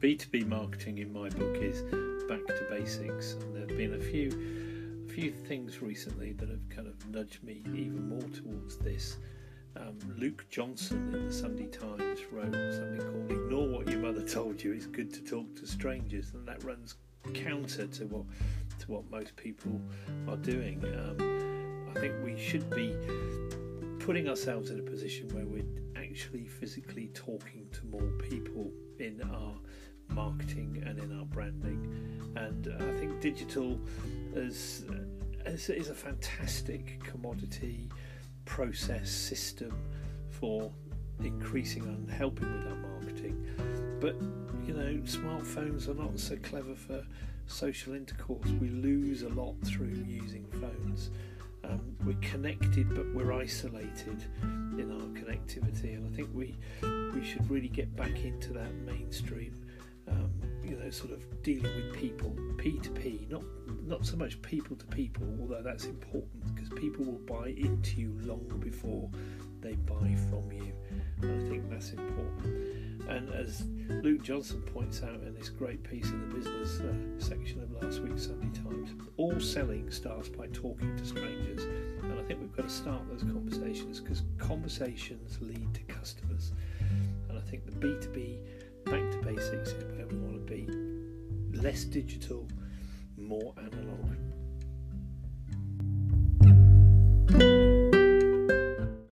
B2B marketing in my book is back to basics, and there have been a few a few things recently that have kind of nudged me even more towards this. Um, Luke Johnson in the Sunday Times wrote something called "Ignore what your mother told you. It's good to talk to strangers," and that runs counter to what to what most people are doing. Um, I think we should be putting ourselves in a position where we're actually physically talking to more people in our marketing and in our branding. And I think digital is, is, is a fantastic commodity process system for increasing and helping with our marketing. But you know, smartphones are not so clever for social intercourse. We lose a lot through using phones. Um, we're connected, but we're isolated in our connectivity, and I think we we should really get back into that mainstream. Um, you know, sort of dealing with people, P to P, not not so much people to people, although that's important because people will buy into you long before they buy from you. And I think that's important. And as Luke Johnson points out in this great piece in the business uh, section of last week's Sunday Times, all selling starts by talking to strangers. And I think we've got to start those conversations because conversations lead to customers. And I think the B2B back to basics less digital, more analog.